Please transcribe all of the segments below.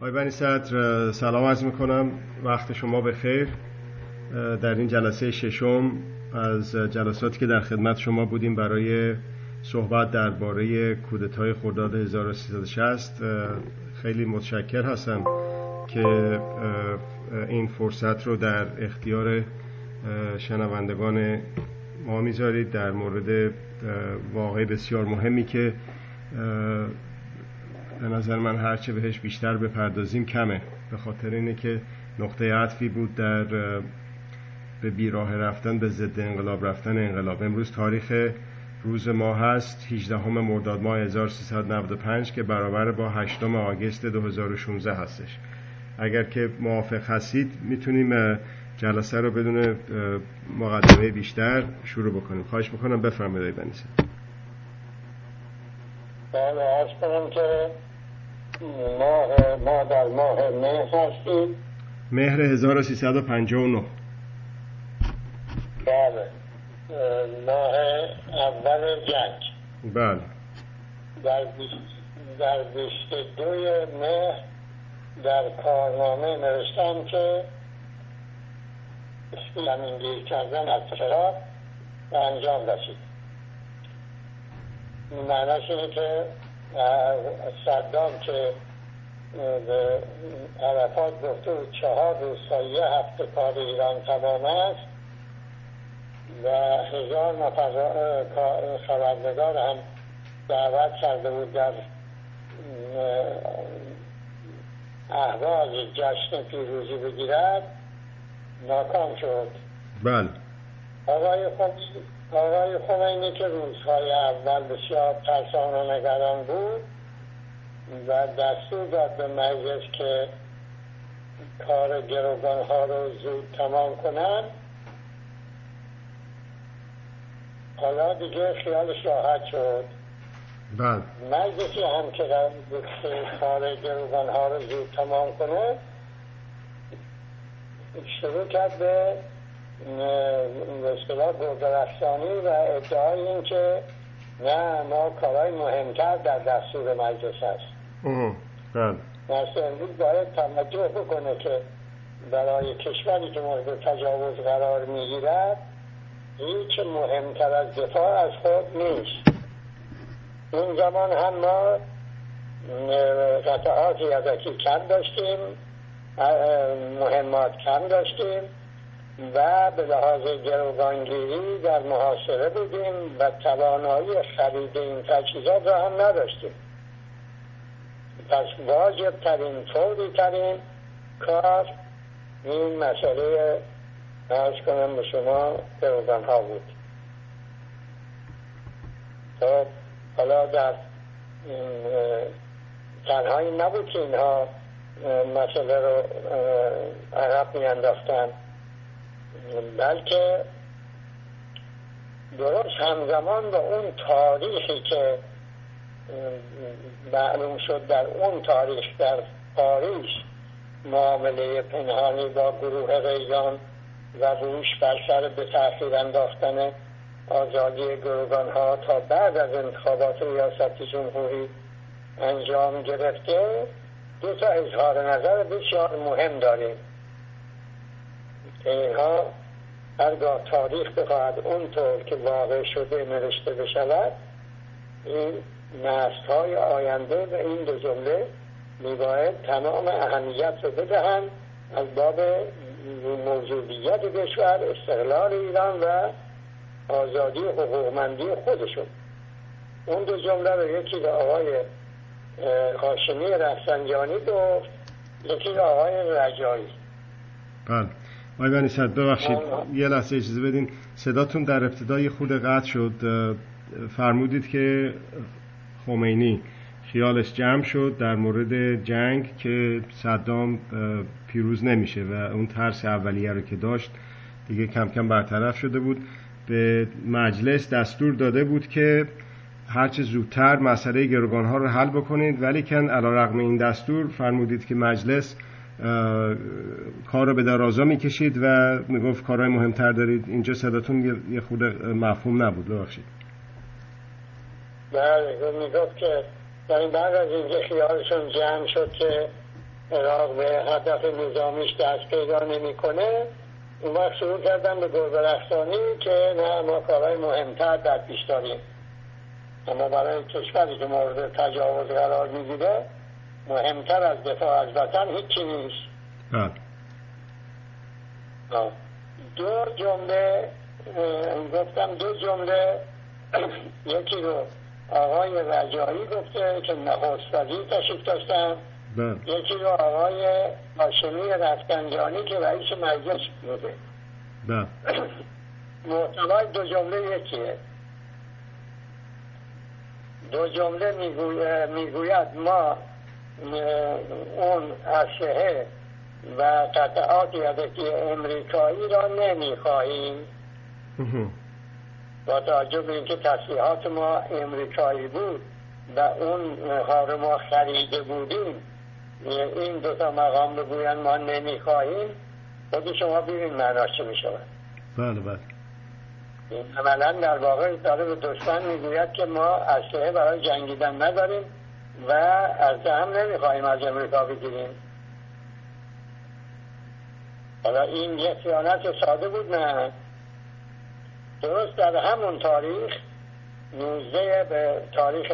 آقای بنی صدر سلام عرض می‌کنم. وقت شما به خیر در این جلسه ششم از جلساتی که در خدمت شما بودیم برای صحبت درباره کودتای خرداد 1360 خیلی متشکر هستم که این فرصت رو در اختیار شنوندگان ما می‌ذارید در مورد واقع بسیار مهمی که به نظر من هرچه بهش بیشتر بپردازیم کمه. به خاطر اینه که نقطه عطفی بود در به بیراه رفتن به ضد انقلاب رفتن انقلاب. امروز تاریخ روز ما هست 18 مرداد ماه 1395 که برابر با 8 آگست 2016 هستش. اگر که موافق هستید می‌تونیم جلسه رو بدون مقدمه بیشتر شروع بکنیم. خواهش می‌کنم بفرمایید بنیسه بله از کنم که ماه ما در ماه مهر هستیم. مهر 1359 بله. ماه اول جنگ. بله. در در بیست دوی مهر در کارنامه نوشتم که زمینگیر کردن از فرار به انجام رسید. معنیش اینه که صدام که به عرفات گفته بود چهار روز تا یه هفته کار ایران تمام است و هزار نفر خبرنگار هم دعوت کرده بود در احواز جشن پیروزی بگیرد. ناکام شد. بله. آقای خمینی آقای خمینی که روزهای اول بسیار ترسان و نگران بود و دستور داد به مجلس که کار گروگان ها رو زود تمام کنن. حالا دیگه خیالش راحت شد. بله. مجلسی هم که کار گروگان ها رو زود تمام کنه شروع کرد به اصطلاح گردرفشانی و ادعای این که نه ما کارهای مهمتر در دستور مجلس هست. بله. مثل امروز باید توجه بکنه که برای کشوری که مورد تجاوز قرار می‌گیرد هیچ مهمتر از دفاع از خود نیست. اون زمان هم ما قطعات یدکی کم داشتیم مهمات کم داشتیم. و به لحاظ گروگانگیری در محاصره بودیم و توانایی خرید این تجهیزات را هم نداشتیم. پس واجب ترین فوری ترین کار این مسئله ارز کنم به شما گروگان ها بود. خب حالا در تنهایی نبود که اینها مسئله رو عقب میانداختن. بلکه درست همزمان با اون تاریخی که معلوم شد در اون تاریخ در پاریس معامله پنهانی با گروه ریزان و روش بر سر به تاخیر انداختن آزادی گروگان ها تا بعد از انتخابات ریاست جمهوری انجام گرفته دو تا اظهار نظر بسیار مهم داریم. که اینها هرگاه تاریخ بخواهد اونطور که واقع شده نوشته بشود این نسل های آینده به این دو جمله میباید تمام اهمیت رو بدهند از باب موجودیت کشور استقلال ایران و آزادی و حقوقمندی خودشون. اون دو جمله رو یکی به آقای هاشمی رفسنجانی گفت یکی به آقای رجایی. بله. آقای بنی صد ببخشید یه لحظه اجازه بدین صداتون در ابتدای خود قطع شد. فرمودید که خمینی خیالش جمع شد در مورد جنگ که صدام پیروز نمیشه و اون ترس اولیه رو که داشت دیگه کم کم برطرف شده بود. به مجلس دستور داده بود که هرچه زودتر مسئله گروگان ها رو حل بکنید ولی کن علا رقم این دستور فرمودید که مجلس کار رو به درازا می‌کشید و می‌گفت کارهای مهمتر دارید. اینجا صداتون یه خود مفهوم نبود. ببخشید. بله می‌گفت که یعنی بعد از اینکه خیالشون جمع شد که عراق به هدف نظامیش دست پیدا نمی‌کنه اون وقت شروع کردن به گربه که نه ما کارهای مهمتر در پیش داریم. اما برای کشوری که مورد تجاوز قرار می‌گیره مهمتر از دفاع از وطن هیچی نیست بله. دو جمله گفتم دو جمله یکی رو آقای رجایی گفته که نخست وزیر تشریف داشتن بله. یکی رو آقای هاشمی رفتنجانی که رئیس مجلس بوده بله. محتوای دو جمله یکیه دو جمله می‌گوید ما اون اسلحه و قطعات یدکی امریکایی را نمی‌خواهیم. با توجه به اینکه تسلیحات ما امریکایی بود و اون ها رو ما خریده بودیم این دوتا مقام بگوین ما نمی‌خواهیم. خود شما ببین معناش چه می‌شود. بله بله. عملا در واقع داره به دشمن می‌گوید که ما اسلحه برای جنگیدن نداریم. و از هم نمی‌خواهیم از امریکا بگیریم. حالا این یه خیانت ساده بود نه. درست در همون تاریخ 19 به تاریخ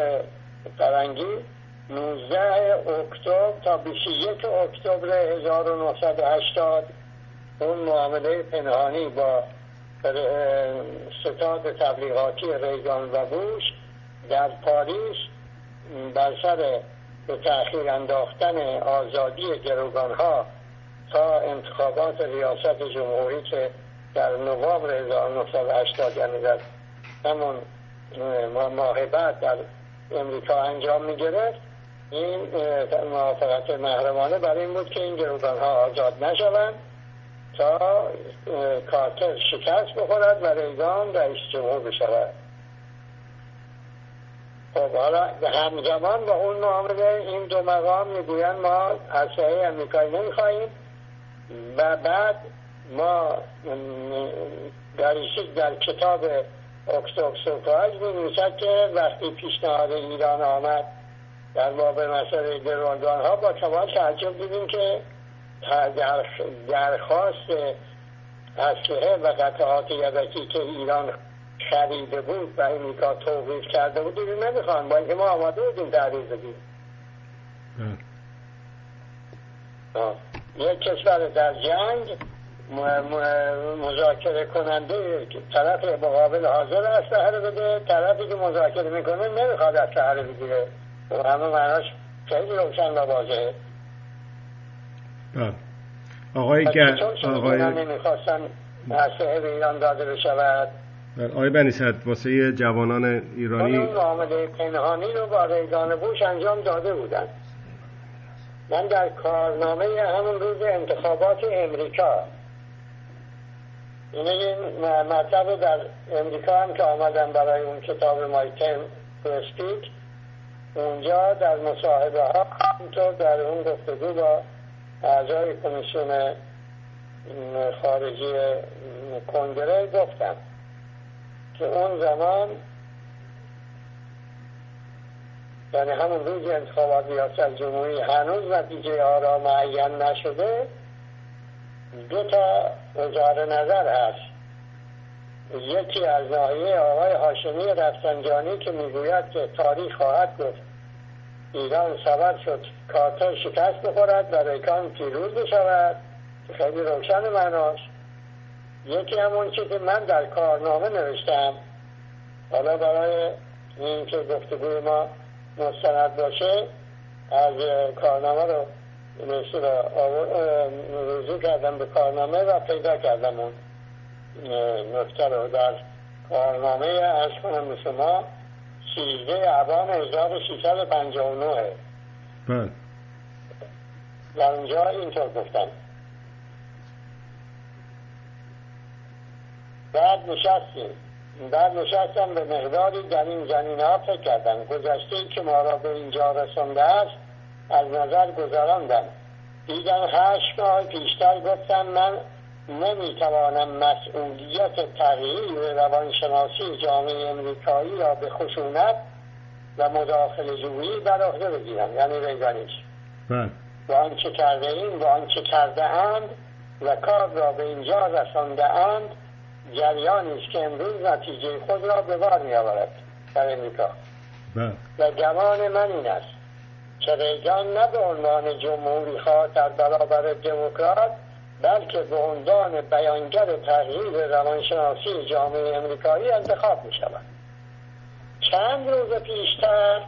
فرنگی 19 اکتبر تا 21 اکتبر 1980 اون معامله پنهانی با ستاد تبلیغاتی ریگان و بوش در پاریس بر سر به تأخیر انداختن آزادی گروگان ها تا انتخابات ریاست جمهوری که در نوامبر 1980 یعنی در همون ماه بعد در امریکا انجام می گرفت این موافقت محرمانه برای این بود که این گروگان ها آزاد نشوند تا کارتر شکست بخورد و ریگان رئیس جمهور بشود. خب حالا همزمان با اون معامله این دو مقام می‌گویند ما اسلحه امریکایی نمی‌خواهیم. و بعد ما در در کتاب اکسوکسوکاج می که وقتی پیشنهاد ایران آمد در باب مسئله گروگان ها با کمال تعجب دیدیم که درخواست اسلحه و قطعات یدکی که ایران خریده بود و امریکا توقیف کرده بود دیگه نمی‌خوان با اینکه ما آماده بودیم تحریز بدیم. یک کشور در جنگ مذاکره کننده طرف مقابل حاضر اسلحه بده طرفی که مذاکره می‌کنه نمی‌خواد اسلحه بگیره. و همه معناش خیلی روشن و واضحه. آقای گر آقای نمی‌خواستن اسلحه به ایران داده بشود. بله، آقای بنیصد واسه جوانان ایرانی معامله پنهانی رو با ریگان بوش انجام داده بودن. من در کارنامه همون روز انتخابات امریکا. این این مطلب در امریکا هم که آمدم برای اون کتاب مایتن پرسپیک اونجا در مصاحبه ها اینطور در اون گفتگو با اعضای کمیسیون خارجی کنگره گفتم که اون زمان یعنی همون روز انتخابات ریاست جمهوری هنوز نتیجه آرا معین نشده دو تا اظهار نظر هست. یکی از ناحیه آقای هاشمی رفسنجانی که می‌گوید که تاریخ خواهد گفت. ایران سبب شد کارتر شکست بخورد و ریکان پیروز بشود. خیلی روشن معناش یکی همون چیزی که من در کارنامه نوشتم حالا برای این که گفتگوی ما مستند باشه از کارنامه رو نوشته رجوع کردم به کارنامه و پیدا کردم اون نکته رو. در کارنامه از کنم به شما 13 عبان 1659 بله. در اونجا اینطور گفتم. بعد نشستیم. بعد نشستم به مقداری در این زمینه ها فکر کردم. گذشته که ما را به اینجا رسانده است از نظر گذراندم. دیدم هشت ماه پیشتر گفتم من نمی‌توانم مسئولیت تغییر روانشناسی جامعه امریکایی را به خشونت و مداخل جویی بر عهده بگیرم. یعنی ریگانیش. بله. و آنچه کرده این و آنچه کرده اند و کار را به اینجا رسانده اند جریانی است که امروز نتیجه خود را به بار می آورد در امریکا بله. و گمان من این است که ریگان نه به عنوان جمهوری خواه در برابر دموکرات بلکه به عنوان بیانگر تغییر روانشناسی جامعه امریکایی انتخاب می شود چند روز پیشتر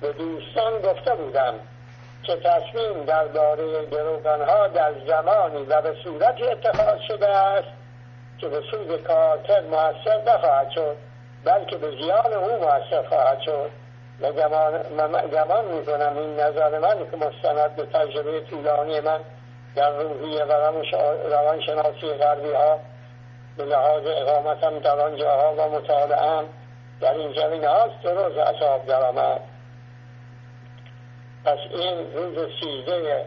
به دوستان گفته بودم که تصمیم درباره ها در زمانی و به صورتی اتخاذ شده است که به سود کارتر موثر نخواهد شد بلکه به زیان او موثر خواهد شد. و گمان می‌کنم این نظر من که مستند به تجربه طولانی من در روحیه و روانشناسی غربی ها به لحاظ اقامتم در آنجاها و مطالعه در این زمین هاست درست اصاب درآمد. پس این روز سیزده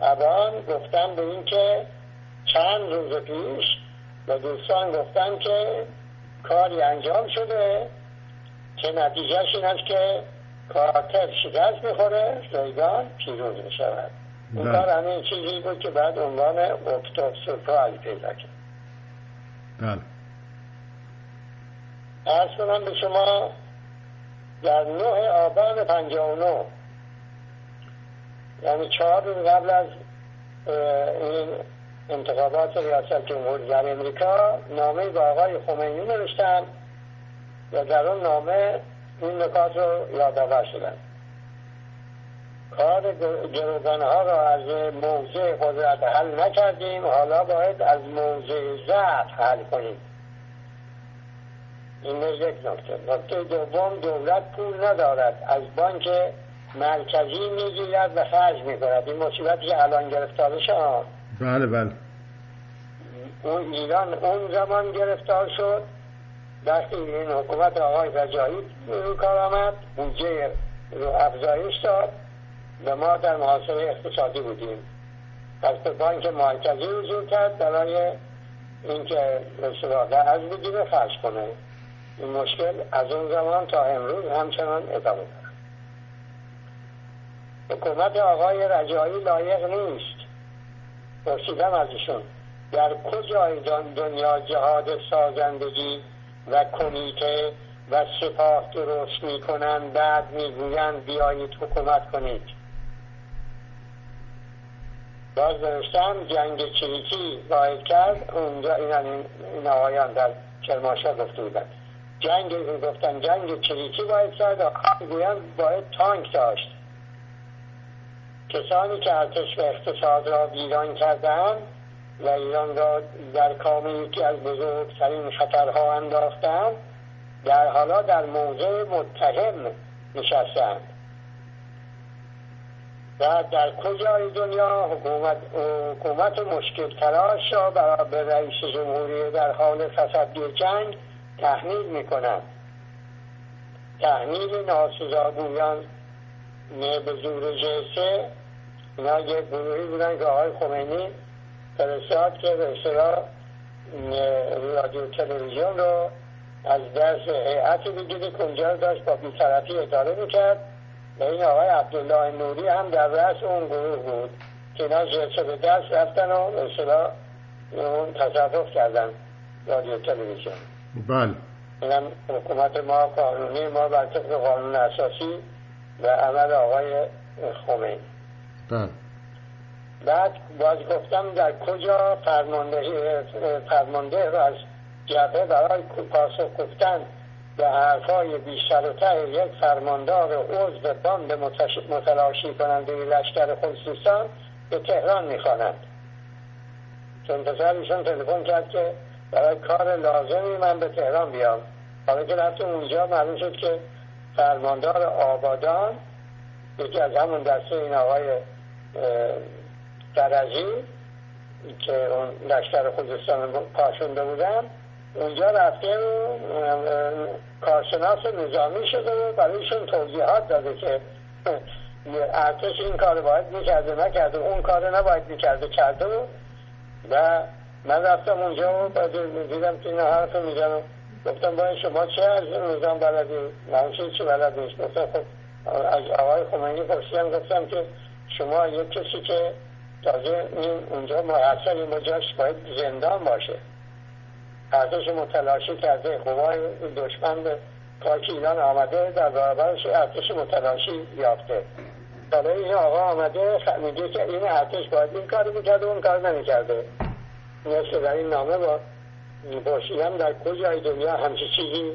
ابان گفتم به این که چند روز پیش و دوستان گفتن که کاری انجام شده که نتیجهش این است که کارتر شکست می‌خوره ریگان پیروز می‌شود. این کار همین چیزی بود که بعد عنوان اکتوب سرپرایز پیدا کرد. بله. ارز کنم به شما در نه آبان پنجاه و نو یعنی چهار روز قبل از این انتخابات ریاست جمهوری. در امریکا نامه با آقای خمینی نوشتم و در اون نامه این نکات رو یادآور شدن. کار گروگان ها را از موضع قدرت حل نکردیم. حالا باید از موضع ضعف حل کنیم. این یک نکته. نکته دوم دولت پول ندارد. از بانک مرکزی می‌گیرد و خرج می‌کند. این مصیبتی که الان گرفتار شد بله بله. اون ایران اون زمان گرفتار شد. وقتی این حکومت آقای رجایی رو کار آمد. بودجه رو افزایش داد و ما در محاصره اقتصادی بودیم. پس بانک مرکزی حضور کرد برای اینکه رسواقه از بگیره خرج کنه. این مشکل از اون زمان تا امروز همچنان ادامه داره حکومت آقای رجایی لایق نیست. پرسیدم ازشون در کجای دنیا جهاد سازندگی و کمیته و سپاه درست می‌کنند بعد می‌گویند بیایید حکومت کنید؟ باز نوشتم جنگ چریکی باید کرد اونجا این, این آقایان در کرماشا گفته بودند. جنگ گفتن جنگ چریکی باید کرد گویند باید تانک داشت. کسانی که ارتش و اقتصاد را ویران کردند و ایران را در کام یکی از بزرگترین خطرها انداختند در حالا در موضع متهم نشستند و در کجای دنیا حکومت, حکومت مشکل تراش را برای رئیس جمهوری در حال تصدی جنگ تحمیل می‌کنند تحمیل ناسزاگویان به زور جسه اینا یک گروهی بودن که آقای خمینی فرستاد که به اصطلاح رادیو تلویزیون رو از دست هیئتی بگیری که اونجا داشت با بیطرفی اداره می‌کرد و این آقای عبدالله نوری هم در رأس اون گروه بود که اینا جلسه به دست رفتن و به اصطلاح اون تصرف کردن رادیو تلویزیون. بله. اینم حکومت ما قانونی ما بر طبق قانون اساسی و عمل آقای خمینی. بله. بعد باز گفتم در کجا فرمانده, فرمانده را از جبهه برای پاسخ گفتن به حرفای بیشتر یک فرماندار عضو باند متلاشی کننده لشکر خصوصان به تهران می‌خوانند. چون پسر ایشون تلفن کرد که برای کار لازمی من به تهران بیام. حالا که رفتم اونجا معلوم شد که فرماندار آبادان یکی از همون دسته این آقای درجی که اون لشکر خودستان پاشونده بودن اونجا رفته و کارشناس نظامی شده و برایشون توضیحات داده که ارتش این کار باید می‌کرده نکرده اون کار نباید می‌کرده کرده و من رفتم اونجا و دیدم که این حرف می‌زنم گفتم باید شما چه از نظام بلدی؟ من چه چه بلد نیست گفتم خب از آقای خمینی پرسیدم گفتم که شما یک کسی که تازه این اونجا محصل این جاش باید زندان باشه. ارتش متلاشی کرده قوای دشمن به پاک ایران آمده در برابرش ارتش متلاشی یافته. حالا این آقا آمده میگه که این ارتش باید این کار می‌کرده اون کار نمی‌کرده. مثل در این نامه با باشیدن در کجای دنیا همچه چیزی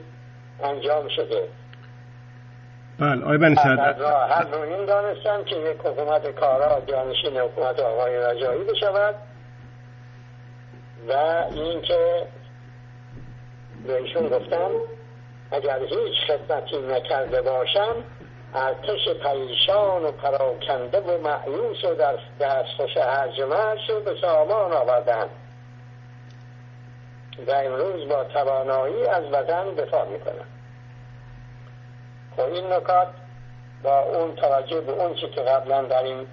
انجام شده. بله آی بنی هر رو این دانستم که یک حکومت کارا جانشین حکومت آقای رجایی بشود و این که به ایشون گفتم اگر هیچ خدمتی نکرده باشم ارتش پریشان و پراکنده و معیوس و در دستخوش هرجمش رو به سامان آوردن و امروز با توانایی از بدن دفاع می‌کنن خب این نکات با اون توجه به اون چی که قبلا در این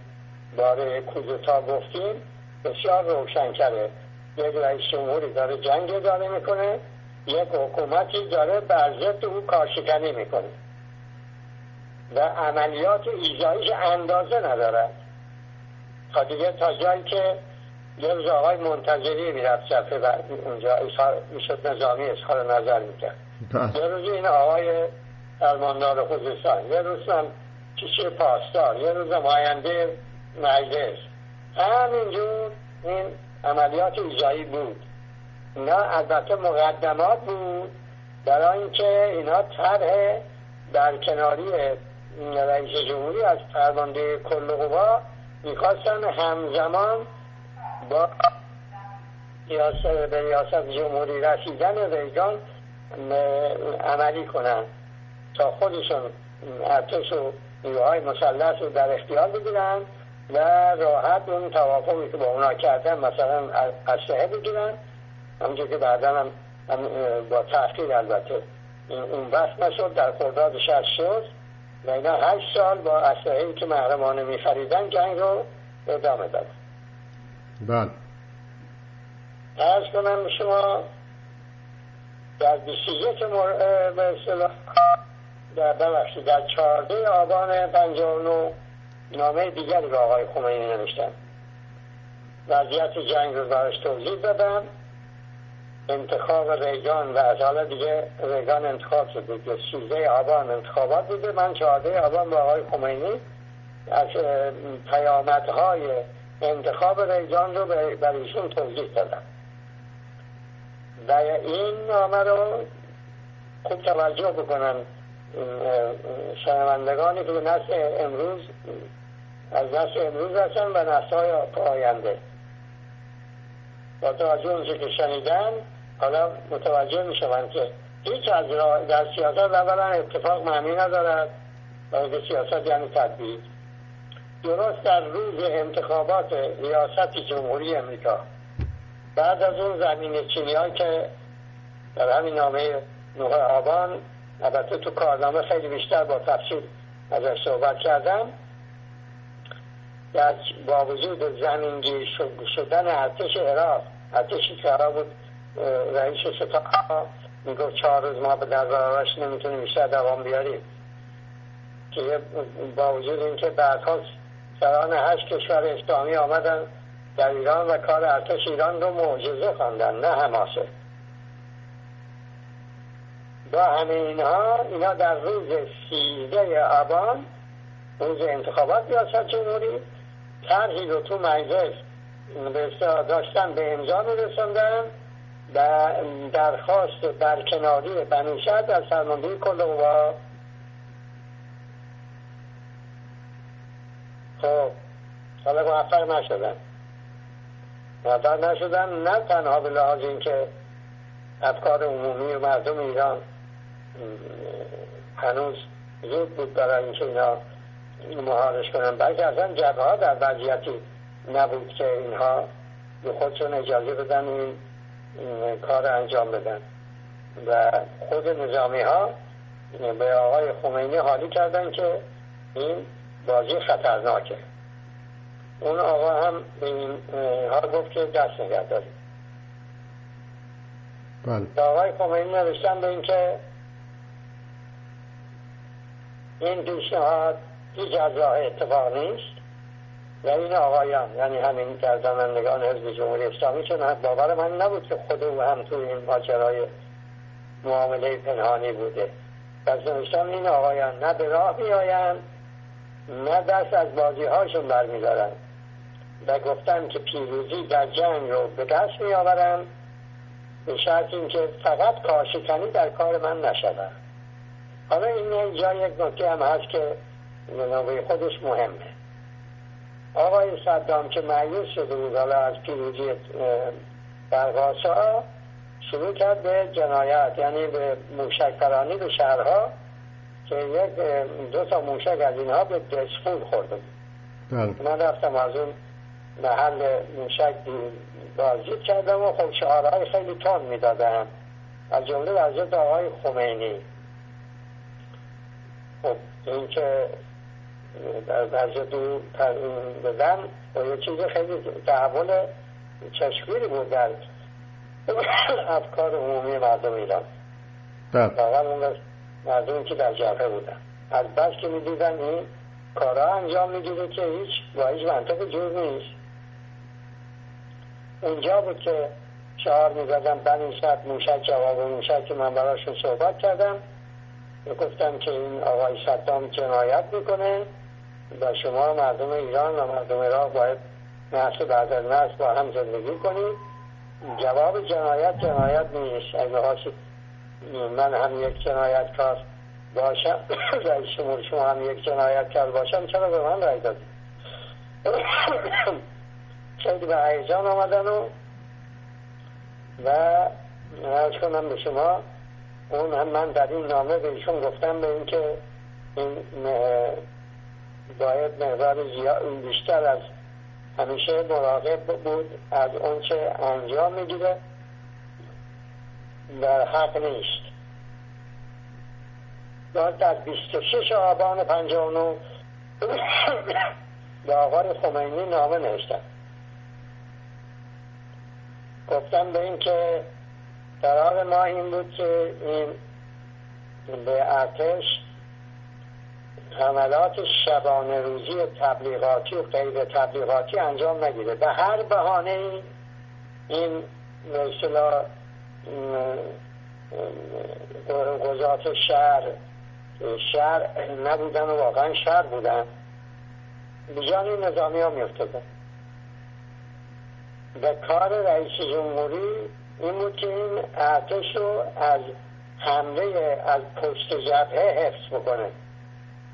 باره کوزوتا گفتیم بسیار روشن کرده یک رئیس جمهوری داره جنگ اداره می‌کنه یک حکومتی داره بر ضد او کارشکنی می‌کنه. و عملیات ایزاییش اندازه ندارد تا دیگه تا جایی که یه روز آقای منتظری می‌رفت جفه و اونجا می‌شد نظامی اظهار نظر می‌کرد. یه روز این آقای فرماندار خوزستان یه روز هم کشی پاسدار یه روز آینده مجلس. همینجور این عملیات ایزایی بود. اینا البته مقدمات بود برای اینکه اینا طرح در کناری رئیس جمهوری از فرمانده کل قوا می‌خواستن همزمان با به ریاست جمهوری رسیدن ریگان عملی کنن. تا خودشون ارتش و نیروهای مسلح رو در اختیار بگیرن و راحت اون توافقی که با اونا کردن مثلا اسلحه بگیرن. همونجور که بعدا هم با تحقیل البته اون بحث نشد در خرداد شهر شد و اینا هشت سال با اسلحه که محرمانه میخریدن جنگ رو ادامه داد. بله. ارز کنم شما در 21 به اصطلاح در ببخشید در چهارده آبان 59 نامه دیگری به آقای خمینی نوشتم. وضعیت جنگ رو براش توضیح دادم. انتخاب ریگان و از حالا دیگه ریگان انتخاب شد که سیزده آبان انتخابات بوده. من چهارده آبان با آقای خمینی از پیامدهای انتخاب ریگان رو برای ایشون توضیح دادم. و این نامه رو خوب توجه بکنن شنوندگانی که به نسل امروز از نسل امروز هستن و نسل های آینده. با توجه اونچه که شنیدن حالا متوجه می شوند که هیچ از در سیاست اولا اتفاق معنی ندارد و سیاست یعنی تدبیر. درست در روز انتخابات ریاست جمهوری امریکا. بعد از اون زمین چینی که در همین نامه نوه آبان البته تو کارنامه خیلی بیشتر با تفصیل ازش صحبت کردم. با وجود زمینگیر شدن ارتش عراق ارتشی که قرار بود رئیس ستاد می‌گفت چهار روز ما به دربارش نمی‌تونیم بیشتر دوام بیاریم. که با وجود اینکه بعدها سران هشت کشور اسلامی آمدن در ایران و کار ارتش ایران رو معجزه خواندن نه هماسه با همه اینها اینا در روز سیزده آبان روز انتخابات ریاست جمهوری طرحی رو تو مجلس داشتن به امضا میرسوندن. و درخواست برکناری بنوشت از فرمانده کل قوا خب حالا موفق نشدن. موفق نشدن نه تنها به لحاظ اینکه افکار عمومی و مردم ایران هنوز زود بود برای اینکه اینا مهارش کنن. بلکه اصلا جبه ها در وضعیتی نبود که اینها به خودشون اجازه بدن این, کار انجام بدن. و خود نظامی ها به آقای خمینی حالی کردن که این بازی خطرناکه. اون آقا هم به این حال گفت که دست نگه داریم بله. آقای خمینی نوشتن به اینکه این پیشنهاد هیچ از راه اتفاق نیست. و این آقایان یعنی همین گردانندگان حزب جمهوری اسلامی چون باور من نبود که خود او هم توی این ماجرای معامله پنهانی بوده. پس نوشتم این آقایان نه به راه می آیند نه دست از بازی هاشون برمیدارن و گفتم که پیروزی در جنگ رو به دست می آورن به شرط اینکه فقط کاشکنی در کار من نشود حالا این جا یک نکته هم هست که به خودش مهمه. آقای صدام که معیوز شده بود حالا از پیروزی برقاسا شروع کرد به جنایت یعنی به موشک پرانی به شهرها که یک دو تا موشک از اینها به دسفور خورده بله. من رفتم از اون محل موشک بازدید کردم و خب شعارهای خیلی تون می‌دادم از جمله وزید آقای خمینی. خب این که وضعیت دو بدن و یه چیز خیلی تحول چشمگیری بود در افکار عمومی مردم ایران. بله. فقط اون مردمی که در جبهه بودن. از بس که می‌دیدن این کارها انجام می‌گیره که هیچ با هیچ منطق جور نیست. اونجا بود که شعار می‌زدم بنویسد موشک جواب موشک که من براشون صحبت کردم. گفتم که این آقای صدام جنایت می‌کنه و شما مردم ایران و مردم عراق باید نسل بعد از نسل با هم زندگی کنید جواب جنایت جنایت نیست. اگه من هم یک جنایت کار باشم رئیس شما شما هم یک جنایت کار باشم چرا به من رای دادید؟ خیلی به هیجان آمدن و و کنم به شما اون هم من در این نامه به ایشون گفتم به اینکه این باید مقدار بیشتر از همیشه مراقب بود از چه انجام می‌گیره و حق نیست. در 26 آبان 59 به آقای خمینی نامه نوشتم. گفتم به این که قرار ما این بود که این به ارتش حملات شبانه روزی تبلیغاتی و غیر تبلیغاتی انجام نگیره. به هر بهانه این مثلا گذات شهر شهر نبودن و واقعا شهر بودن. بیجان نظامی ها میفتدن و کار رئیس جمهوری این بود که این ارتش رو از حمله از پشت جبهه حفظ بکنه.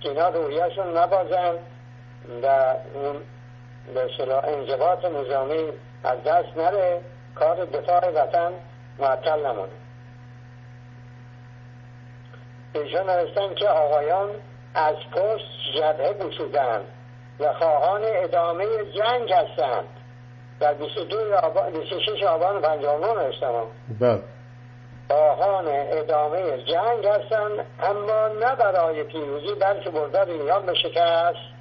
که اینا رویشون نبازن و اون به صلاح انضباط نظامی از دست نره. کار دفاع وطن معطل نمونه. ایشون نوشتن که آقایان از پشت جبهه گشودند و خواهان ادامه جنگ هستند. در 22 آبان 26 آبان 59 نوشتم. بله. خواهان ادامه جنگ هستند اما نه برای پیروزی بلکه بردن ایران به شکست.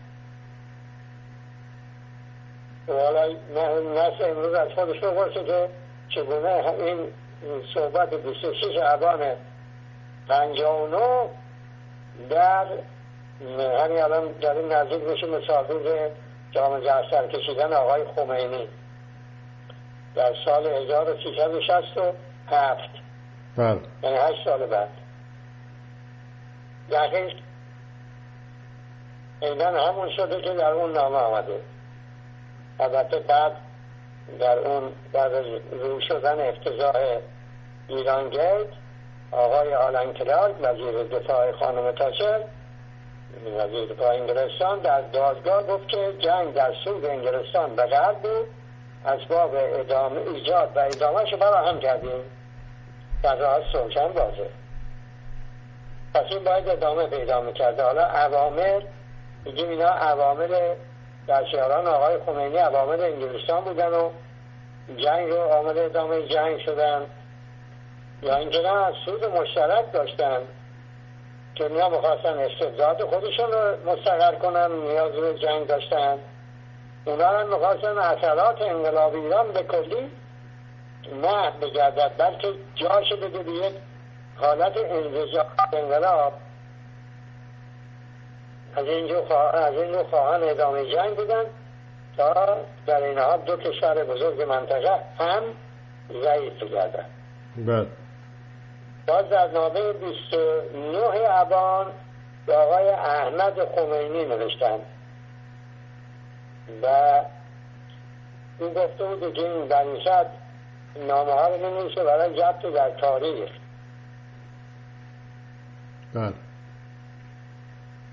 حالا نسل امروز از خودش بپرسه که چگونه این صحبت 26 آبان 59 در همین الان در این نزدیک میشه مسافر جامعه سر کشیدن آقای خمینی. در سال 1367 بله. یعنی هشت سال بعد. دقیق اینا همون شده که در اون نامه آمده. البته بعد در اون بعد از رو شدن افتضاح ایران گیت آقای آلن کلارک وزیر دفاع خانم تاچر وزیر دفاع انگلستان در دادگاه گفت که جنگ در سود انگلستان به غرب بود. اسباب ادامه ایجاد و ادامهش هم کردیم. در راه سوشن بازه. پس این باید ادامه پیدا می‌کرده. حالا عوامل میگیم اینا عوامل در شهران آقای خمینی عوامل انگلستان بودن و جنگ رو عامل ادامه جنگ شدن. یا اینکه نه سود مشترک داشتن که اینا می‌خواستن استبداد خودشون رو مستقر کنن نیاز به جنگ داشتن. اونا می‌خواستن اثرات انقلاب ایران به کلی نه بگردد بلکه جاش بده به یک حالت انزجاج انقلاب. از این از این خواهان ادامه جنگ بودن تا در این حال دو کشور بزرگ منطقه هم ضعیف گردن بله. باز در نامه 29 ابان به آقای احمد خمینی نوشتن. و این گفته بود که این بنیشد نامه ها رو نمیشه برای جبت در تاریخ. بله.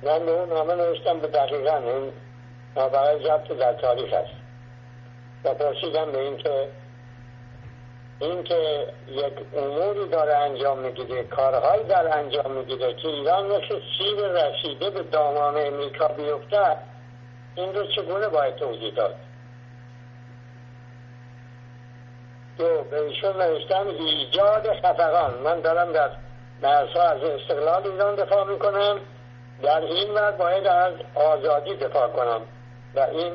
من به اون نامه نوشتم به دقیقا این برای جبت در تاریخ است. و پرسیدم به این که این که یک اموری داره انجام می‌گیره کارهایی در انجام می‌گیره که ایران مثل سیر رسیده به دامان امریکا بیفته این رو چگونه باید توضیح داد؟ دو به ایشون نوشتم ایجاد خفقان. من دارم در مرزها از استقلال ایران دفاع می‌کنم. در این ور باید از آزادی دفاع کنم. و این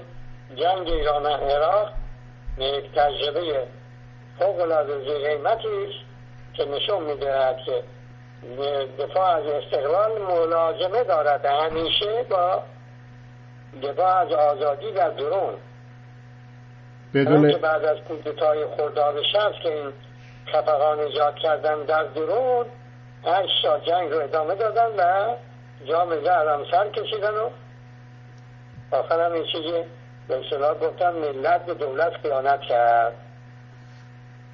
جنگ ایران عراق یک تجربه فوق العاده قیمتی که نشون می‌دهد که دفاع از استقلال ملازمه دارد. همیشه با دفاع از آزادی در درون. بدون که بعد از کودتای خرداد شخص که این خفقان ایجاد کردن در درون هر جنگ رو ادامه دادن و جام زهر هم سر کشیدن و آخر هم این چیزی به اصطلاح گفتن ملت به دولت خیانت کرد.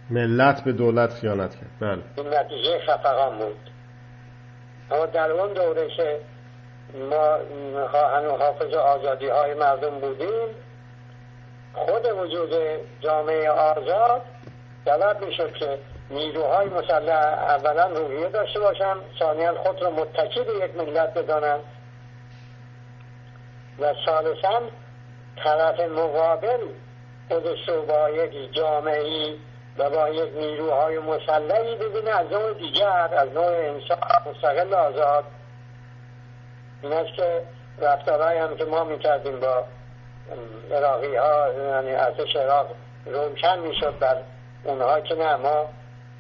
ملت به دولت خیانت کرد. بله. این نتیجه خفقان بود. اما در اون دوره که ما هنو حافظ آزادی های مردم بودیم. خود وجود جامعه آزاد طلب می‌شد که نیروهای مسلح اولا روحیه داشته باشن ثانیا خود رو متکی به یک ملت بدانند. و ثالثا طرف مقابل خودش رو با یک جامعه و با یک نیروهای مسلحی ببینه از نوع دیگر از نوع انسان مستقل آزاد این است که رفتارهای هم که ما می‌کردیم با عراقی ها یعنی ارتش عراق روشن می‌شد بر اونها که نه ما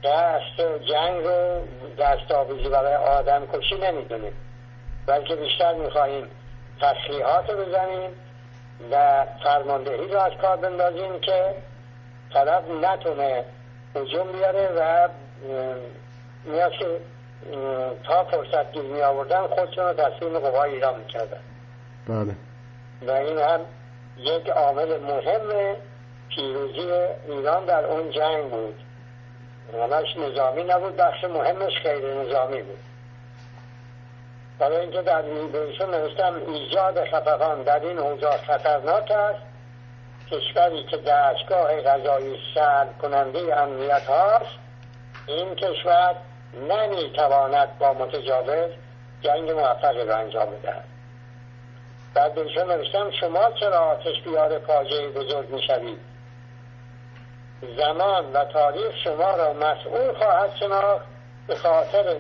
دست جنگ رو دست آبوزی برای آدم کشی نمی‌دونیم. بلکه بیشتر می‌خواهیم تسلیحات رو بزنیم و فرماندهی رو از کار بندازیم که طرف نتونه هجوم بیاره و میاد که تا فرصت گیر می آوردن خودشون رو تسلیم قوای ایران می‌کردن. بله. و این هم یک عامل مهم پیروزی ایران در اون جنگ بود. همش نظامی نبود بخش مهمش غیر نظامی بود. برای اینکه در بهشون نوشتم ایجاد خفقان در این اوضاع خطرناک است. کشوری که دستگاه غذایی سلب کننده امنیت هاست این کشور نمی‌تواند با متجاوز جنگ موفقی را انجام بدهد. بعد بهشون نوشتم شما چرا آتش بیار فاجعه بزرگ می‌شوید؟ زمان و تاریخ شما را مسئول خواهد شناخت به خاطر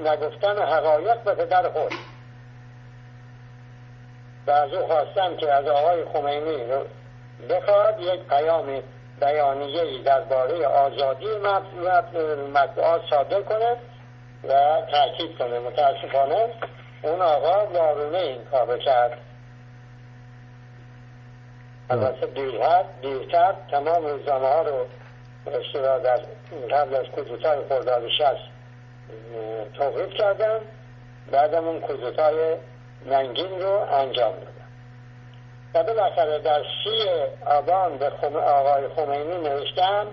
نگفتن حقایق به پدر خود. و از او خواستم که از آقای خمینی بخواد یک پیام بیانیه درباره آزادی مطبوعات صادر کنه و تاکید کنه. متاسفانه اون آقا وارونه این کار کرد. البته دیرتر دیرتر تمام روزنامه ها رو اشترا در قبل از کودتای خرداد شست توقیف کردن. بعدم اون کودتای ننگین رو انجام دادن و بالاخره در سی آبان به آقای خمینی نوشتم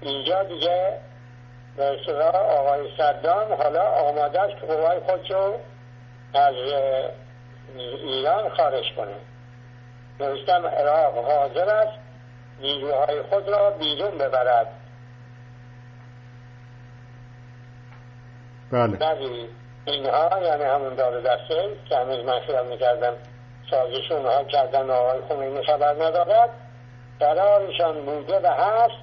اینجا دیگه به آقای صدام حالا آماده است که قوای خودشو از ایران خارج کنه. نوشتم عراق حاضر است نیروهای خود را بیرون ببرد. بله. اینها یعنی همون داره دسته که هنوز من خیال می‌کردم سازش اونها کردن آقای خمینی خبر ندارد. قرارشان بوده و هست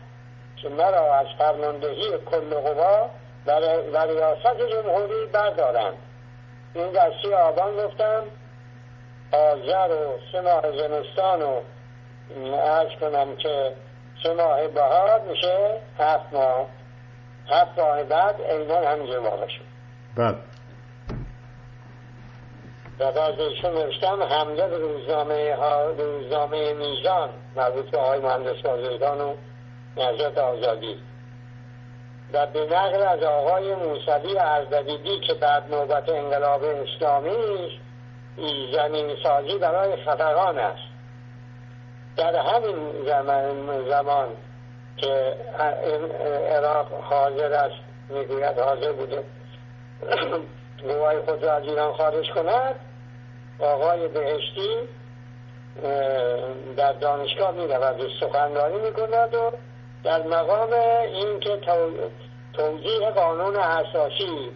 که مرا از فرماندهی کل قوا و ریاست جمهوری بردارند. این در سی آبان گفتم آذر و سه ماه زمستان و ارز کنم که سه ماه بهار میشه هفت ماه هفت ماه بعد ایمان همینجا واقع شد بله. و ایشون نوشتم حمله به روزنامه, روزنامه میزان مربوط به آقای مهندس بازرگان و نجات آزادی. و به نقل از آقای موسوی اردبیلی که بعد نوبت انقلاب اسلامی زمین سازی برای خفقان است. در همین زمان, زمان که عراق حاضر است می‌گوید حاضر بوده گواه خود را از ایران خارج کند آقای بهشتی در دانشگاه می رود و سخنرانی می کند و در مقام این که توضیح قانون اساسی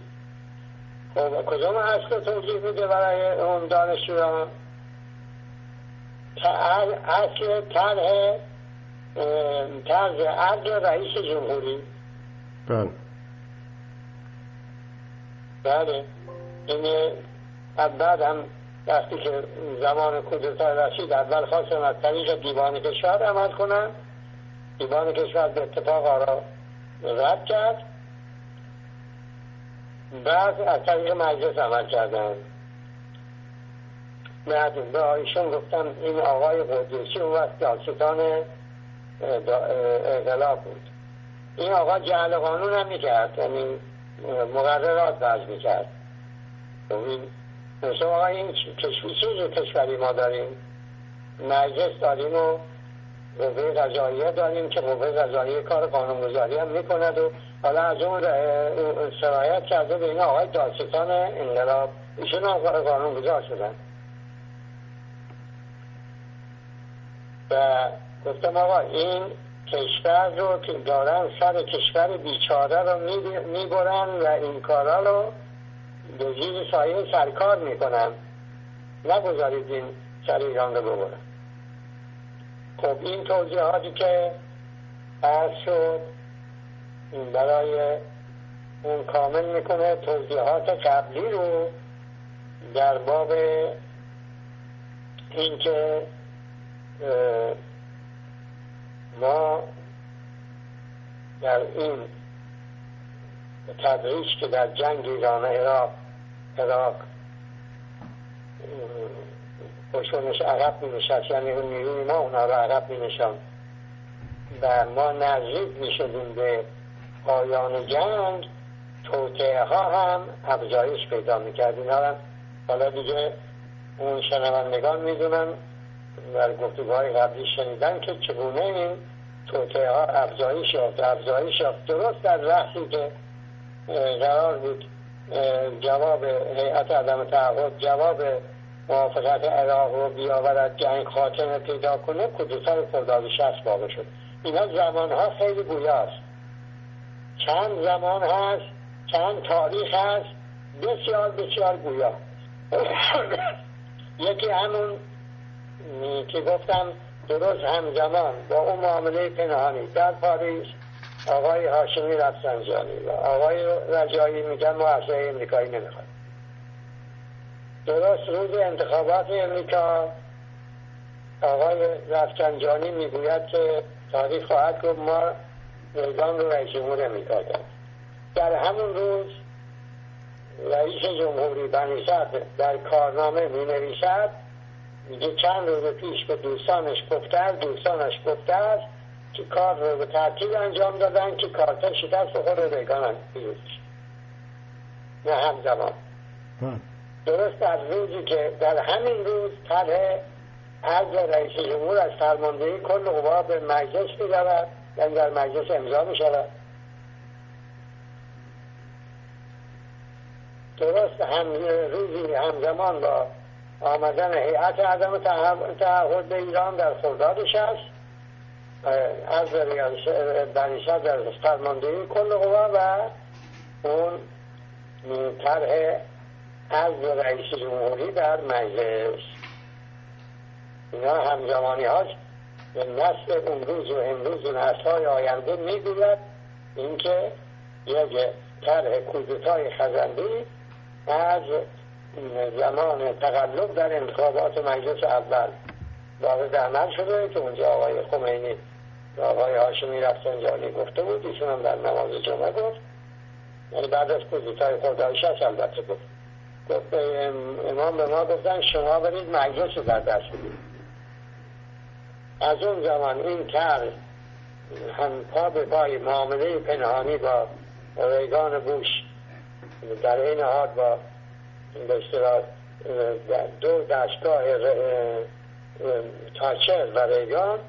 خب کدوم اصل توضیح میده برای اون دانشجویان اصل طرح طرز عدل رئیس جمهوری. بله. بله. این بعد هم وقتی که زمان کودتا رسید اول خواستن از طریق دیوان کشور عمل کنن دیوان کشور به اتفاق آرا رد کرد. بعد از طریق مجلس عمل کردن بعد به آیشون گفتم این آقای قدوسی اون وقت داستان انقلاب بود. این آقا جعل قانون هم می‌کرد یعنی مقررات وضع می‌کرد. مثل آقا این چیز کشوری ما داریم. مجلس داریم و قوه قضاییه داریم که قوه قضاییه کار قانونگذاری هم می‌کند و حالا از اون سرایت کرده به این آقای داستان انقلاب ایشون هم قانونگذار شدن. و گفتم آقا این کشور رو که دارن سر کشور بیچاره رو می‌برن و این کارا رو زیر سایه سرکار می‌کنن نگذارید این سر ایران رو ببرن خب این توضیحاتی که عرض شد برای اون کامل می‌کنه. توضیحات قبلی رو در باب اینکه ما در این تدریج که در جنگ ایران عراق عراق خشونش عقب می نشست یعنی اون نیروی ما اونا رو عقب می نشان و ما نزدیک می شدیم به پایان جنگ توطعه ها هم افزایش پیدا می کرد اینا حالا دیگه اون شنوندگان می‌دونن در گفتگوهای قبلی شنیدن که چگونه این توطعه ها افزایش یافت. افزایش یافت درست در رحصی که قرار بود جواب هیئت عدم تعهد جواب موافقت عراق رو بیاورد جنگ خاتمه پیدا کنه کودتای خرداد شست واقع شد. اینا زمان ها خیلی گویاست چند زمان هست چند تاریخ هست بسیار بسیار گویا یکی همون که گفتم درست همزمان با اون معامله پنهانی در پاریس آقای هاشمی رفسنجانی و آقای رجایی میگن ما اصلا امریکایی نمی‌خوایم. درست روز انتخابات امریکا آقای رفسنجانی می‌گوید که تاریخ خواهد گفت ما میدان رو رئیس جمهور امریکا کرد در همون روز رئیس جمهوری بنی در کارنامه می نویسد میگه چند روز پیش به دوستانش گفته دوستانش گفته است که کار رو به ترتیب انجام دادن که کارتا شکست بخوره ریگان نه همزمان. درست در روزی که در همین روز طرح عرض رئیس جمهور از فرماندهی کل قوا به مجلس می رود یعنی در مجلس امضا می شود درست هم روزی همزمان با آمدن هیئت عدم تعهد به ایران در خردادش است از دانشا در فرماندهی کل قوا و اون طرح از رئیس جمهوری در مجلس. اینا همزمانی هاست به نسل اون روز و امروز و نسل های آینده می‌گوید اینکه یک طرح کودتای خزندی از زمان تقلب در انتخابات مجلس اول وارد عمل شده که اونجا آقای خمینی آقای هاشمی رفسنجانی گفته بود ایشون هم در نماز جمعه گفت. یعنی بعد از کودتای خردادی البته گفت. امام به ما گفتن شما برید مجلس رو در دست بگیرید از اون زمان این تر هم پا به پای معامله پنهانی با ریگان بوش در این حال با به دو دستگاه تاچر و ریگان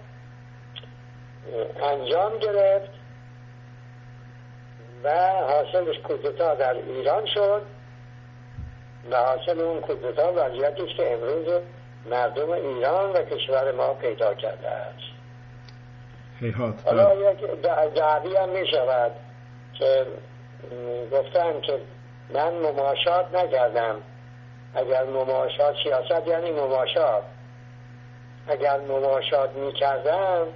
انجام گرفت و حاصلش کودتا در ایران شد و حاصل اون کودتا وضعیتی که امروز مردم ایران و کشور ما پیدا کرده است. حالا یک دعوی هم می شود که گفتن که من مماشات نکردم. اگر مماشات سیاست یعنی مماشات. اگر مماشات می کردم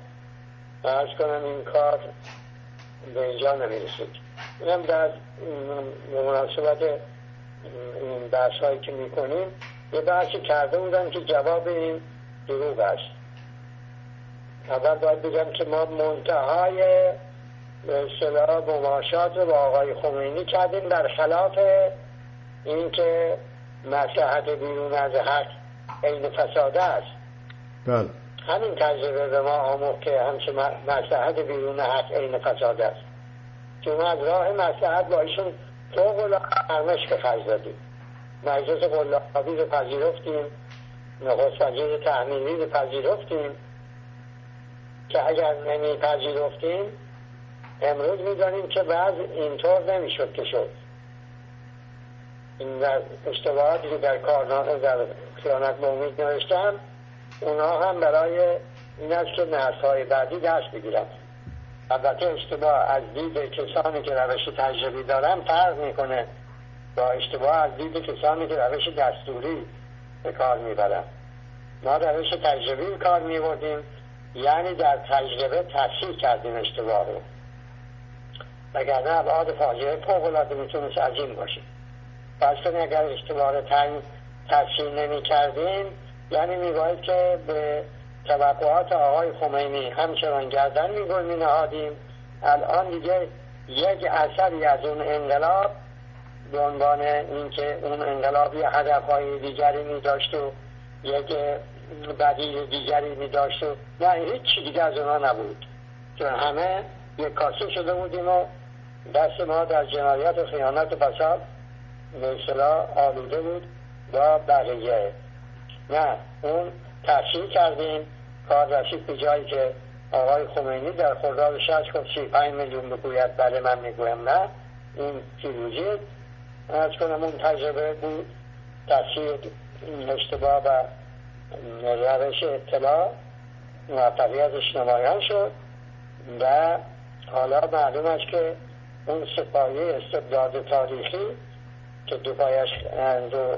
ارز کنم این کار به اینجا نمی رسید اینم در مناسبت این بحث هایی که می کنیم یه بحثی کرده بودن که جواب این دروغ است. اول باید بگم که ما منتهای اصطلاح مماشات رو با آقای خمینی کردیم در خلاف اینکه مسلحت بیرون از حق عین فساده است. بله. همین تجربه به ما آموخت که همچه مسلحت بیرون حق عین فساده است. چون از راه مسلحت با ایشون فوق العاده به خرج دادیم مجلس قلابی رو پذیرفتیم نخست وزیر تحمیلی رو پذیرفتیم. که اگر نمی پذیرفتیم امروز می‌دانیم که بعض اینطور نمی‌شد که شد. این اشتباهاتی که در کارنامه در خیانت به امید نوشتم اونا هم برای این است که نسل های بعدی دست بگیرن البته اشتباه از دید کسانی که روش تجربی دارن فرق می‌کنه با اشتباه از دید کسانی که روش دستوری به کار می‌برن. ما روش تجربی کار میبردیم یعنی در تجربه تفسیر کردیم اشتباه رو. وگرنه ابعاد فاجعه فوق العاده می‌تونست عظیم باشه. پس اگر اشتباه رو تفسیر نمی کردیم یعنی میباید که به توقعات آقای خمینی همچنان گردن می نهادیم الان دیگه یک اثری از اون انقلاب به عنوان اینکه اون انقلاب یه هدفهای دیگری می داشت و یک بدیل دیگری می داشت و نه هیچ دیگه از اونا نبود. چون همه یک کاسه شده بودیم و دست ما در جنایت و خیانت و فساد به آلوده بود با بقیه. نه اون تحصیل کردیم. کار رسید به جایی که آقای خمینی در خرداد شش گفت سی پنج میلیون بگوید بله من می‌گویم نه. این پیروزی از کنم اون تجربه بود تحصیل اشتباه و روش اطلاع موفقیتش نمایان شد و حالا معلوم است که اون سپاهی استبداد تاریخی که دو پایش رو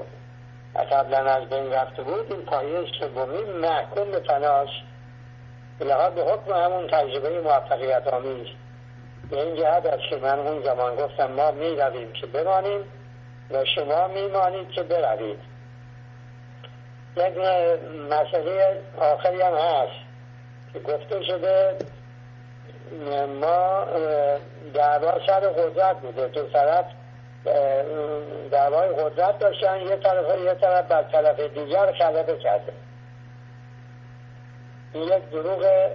قبلا از بین رفته بود این پایه سومی محکوم به تناش به لحاظ به حکم همون تجربه موفقیت آمیز. به این جهت است که من اون زمان گفتم ما می رویم که بمانیم و شما میمانید که بروید. یک مسئله آخری هم هست که گفته شده ما دعوا سر قدرت بوده. دو طرف دعوای قدرت داشتن یه طرف یه طرف بر طرف دیگر خلبه کرده. این یک دروغ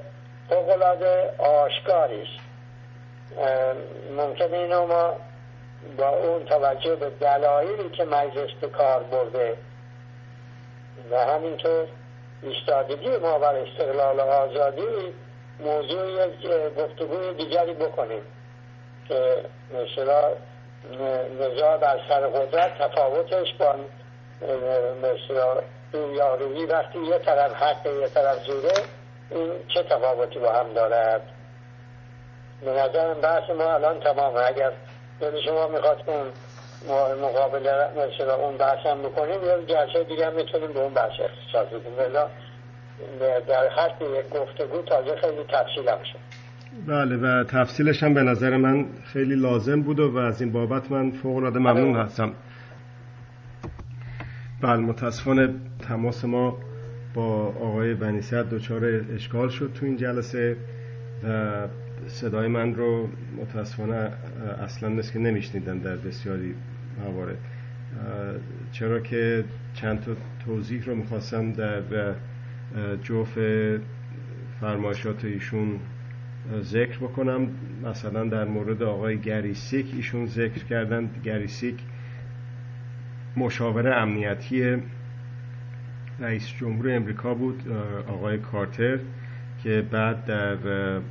فوقلاده آشکاری است. ممکن اینو ما با اون توجه به دلایلی که مجلس به کار برده و همینطور ایستادگی ما بر استقلال آزادی موضوع یک گفتگوی دیگری بکنیم که مثلا نزاع بر سر قدرت تفاوتش با مثلا رویارویی وقتی یه طرف حق یه طرف زوره این چه تفاوتی با هم دارد؟ به نظرم بحث ما الان تمامه. اگر دل شما می‌خواد اون مقابل مثلا اون بحث هم بکنیم یا جلسه دیگه هم می‌تونیم به اون بحث اختصاص بدیم. در یک گفتگو تازه خیلی تفصیل هم شد. بله و تفصیلش هم به نظر من خیلی لازم بود و از این بابت من فوق العاده ممنون هستم. بله متاسفانه تماس ما با آقای بنیسیت دچار اشکال شد تو این جلسه و صدای من رو متاسفانه اصلا نیست که نمیشنیدن در بسیاری موارد. چرا که چند تا توضیح رو می‌خواستم در جوف فرمایشات ایشون ذکر بکنم. مثلا در مورد آقای گری سیک ایشون ذکر کردن. گری سیک مشاور امنیتی رئیس جمهور امریکا بود آقای کارتر که بعد در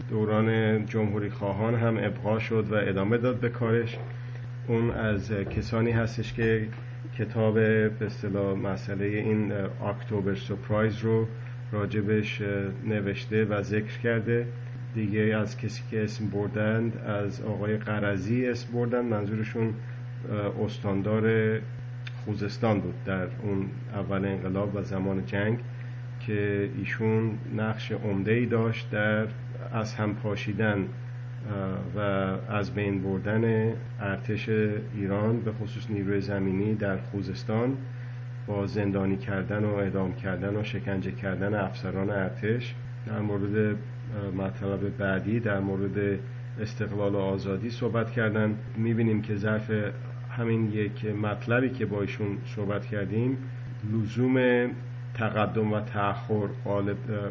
دوران جمهوری خواهان هم ابقا شد و ادامه داد به کارش. اون از کسانی هستش که کتاب به اصطلاح مسئله این اکتبر سپرایز رو راجبش نوشته و ذکر کرده. دیگه از کسی که اسم بردند از آقای قرزی اسم بردند. منظورشون استاندار خوزستان بود در اون اول انقلاب و زمان جنگ که ایشون نقش عمده ای داشت در از هم پاشیدن و از بین بردن ارتش ایران به خصوص نیروی زمینی در خوزستان با زندانی کردن و اعدام کردن و شکنجه کردن افسران ارتش در مورد مطلب بعدی در مورد استقلال و آزادی صحبت کردن. می‌بینیم که ظرف همین یک مطلبی که با ایشون صحبت کردیم لزوم تقدم و تأخر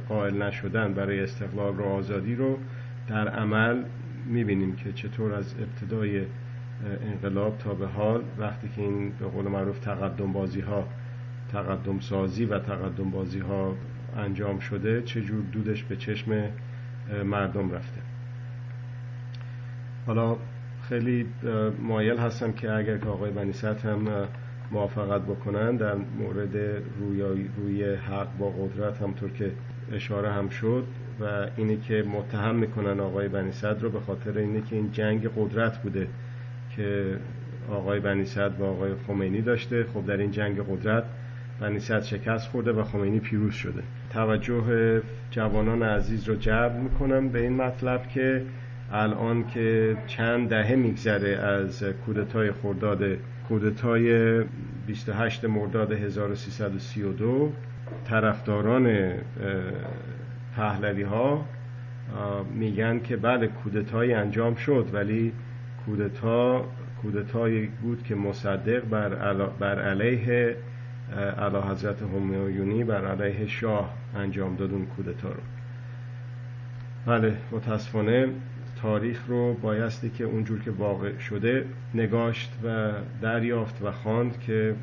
قائل نشدن برای استقلال و آزادی رو در عمل می‌بینیم که چطور از ابتدای انقلاب تا به حال وقتی که این به قول معروف تقدم بازی ها تقدم سازی و تقدم بازی ها انجام شده چجور دودش به چشم مردم رفته. حالا خیلی مایل هستم که اگر که آقای بنیست هم موافقت بکنن در مورد روی, روی حق با قدرت همطور که اشاره هم شد و اینی که متهم می‌کنن آقای بنی رو به خاطر اینه که این جنگ قدرت بوده که آقای بنی با آقای خمینی داشته. خب در این جنگ قدرت بنی شکست خورده و خمینی پیروز شده. توجه جوانان عزیز رو جلب می‌کنم به این مطلب که الان که چند دهه میگذره از کودتای خرداد کودتای 28 مرداد 1332 طرفداران پهلوی ها میگن که بله کودتایی انجام شد ولی کودتا کودتایی بود که مصدق بر, بر علیه علا حضرت همایونی بر علیه شاه انجام داد اون کودتا رو. بله متاسفانه تاریخ رو بایستی که اونجور که واقع شده نگاشت و دریافت و خواند که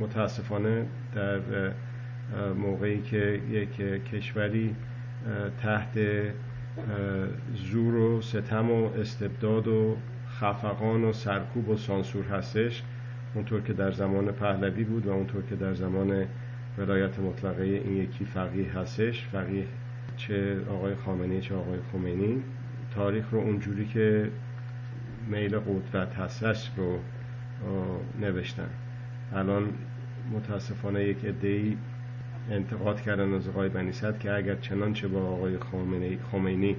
متاسفانه در موقعی که یک کشوری تحت زور و ستم و استبداد و خفقان و سرکوب و سانسور هستش اونطور که در زمان پهلوی بود و اونطور که در زمان ولایت مطلقه این یکی فقیه هستش فقیه چه آقای خامنه چه آقای خمینی تاریخ رو اونجوری که میل قدرت هستش رو نوشتن. الان متاسفانه یک ادهی انتقاد کردن از آقای بنیست که اگر چنانچه با آقای خمینی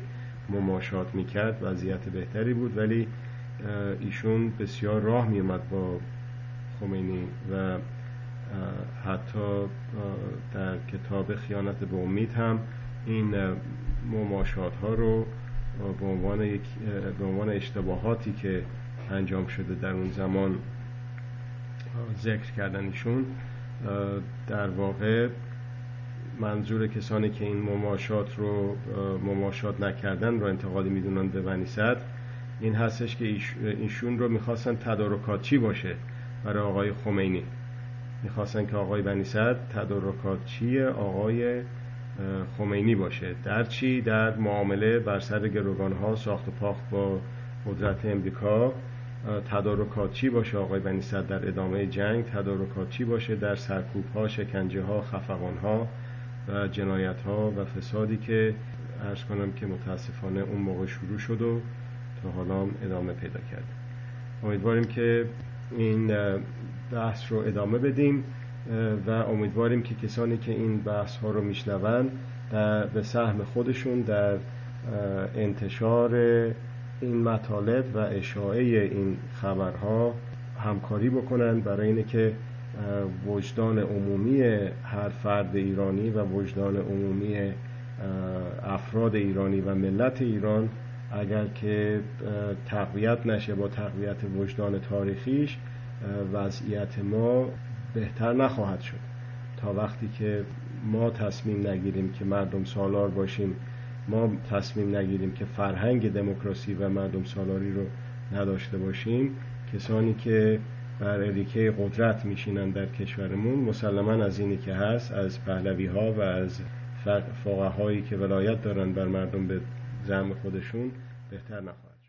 مماشات می‌کرد وضعیت بهتری بود ولی ایشون بسیار راه میومد با خمینی و حتی در کتاب خیانت به امید هم این مماشات ها رو به عنوان, یک، به عنوان اشتباهاتی که انجام شده در اون زمان ذکر کردن ایشون در واقع منظور کسانی که این مماشات رو مماشات نکردن رو انتقادی می‌دونن به بنی این هستش که ایشون رو می‌خواستن تدارکاتچی باشه؟ برای آقای خمینی. می‌خواستن که آقای بنی تدارکاتچی آقای خمینی باشه. در چی؟ در معامله بر سر گروگان ها ساخت و پاخت با قدرت امریکا. تدارکاتچی باشه آقای بنی در ادامه جنگ؟ تدارکاتچی باشه در سرکوب ها شکنجه ها خفقان ها و جنایت ها و فسادی که ارز کنم که متاسفانه اون موقع شروع شد و تا حالا ادامه پیدا کرد. امیدواریم که این بحث رو ادامه بدیم و امیدواریم که کسانی که این بحث ها رو میشنوند به سهم خودشون در انتشار این مطالب و اشاعه این خبرها همکاری بکنن. برای اینه که وجدان عمومی هر فرد ایرانی و وجدان عمومی افراد ایرانی و ملت ایران اگر که تقویت نشه با تقویت وجدان تاریخیش وضعیت ما بهتر نخواهد شد. تا وقتی که ما تصمیم نگیریم که مردم سالار باشیم ما تصمیم نگیریم که فرهنگ دموکراسی و مردم سالاری رو نداشته باشیم کسانی که بر اریکه قدرت میشینن در کشورمون مسلما از اینی که هست از پهلوی ها و از فقه هایی که ولایت دارن بر مردم به زعم خودشون بهتر نخواهد.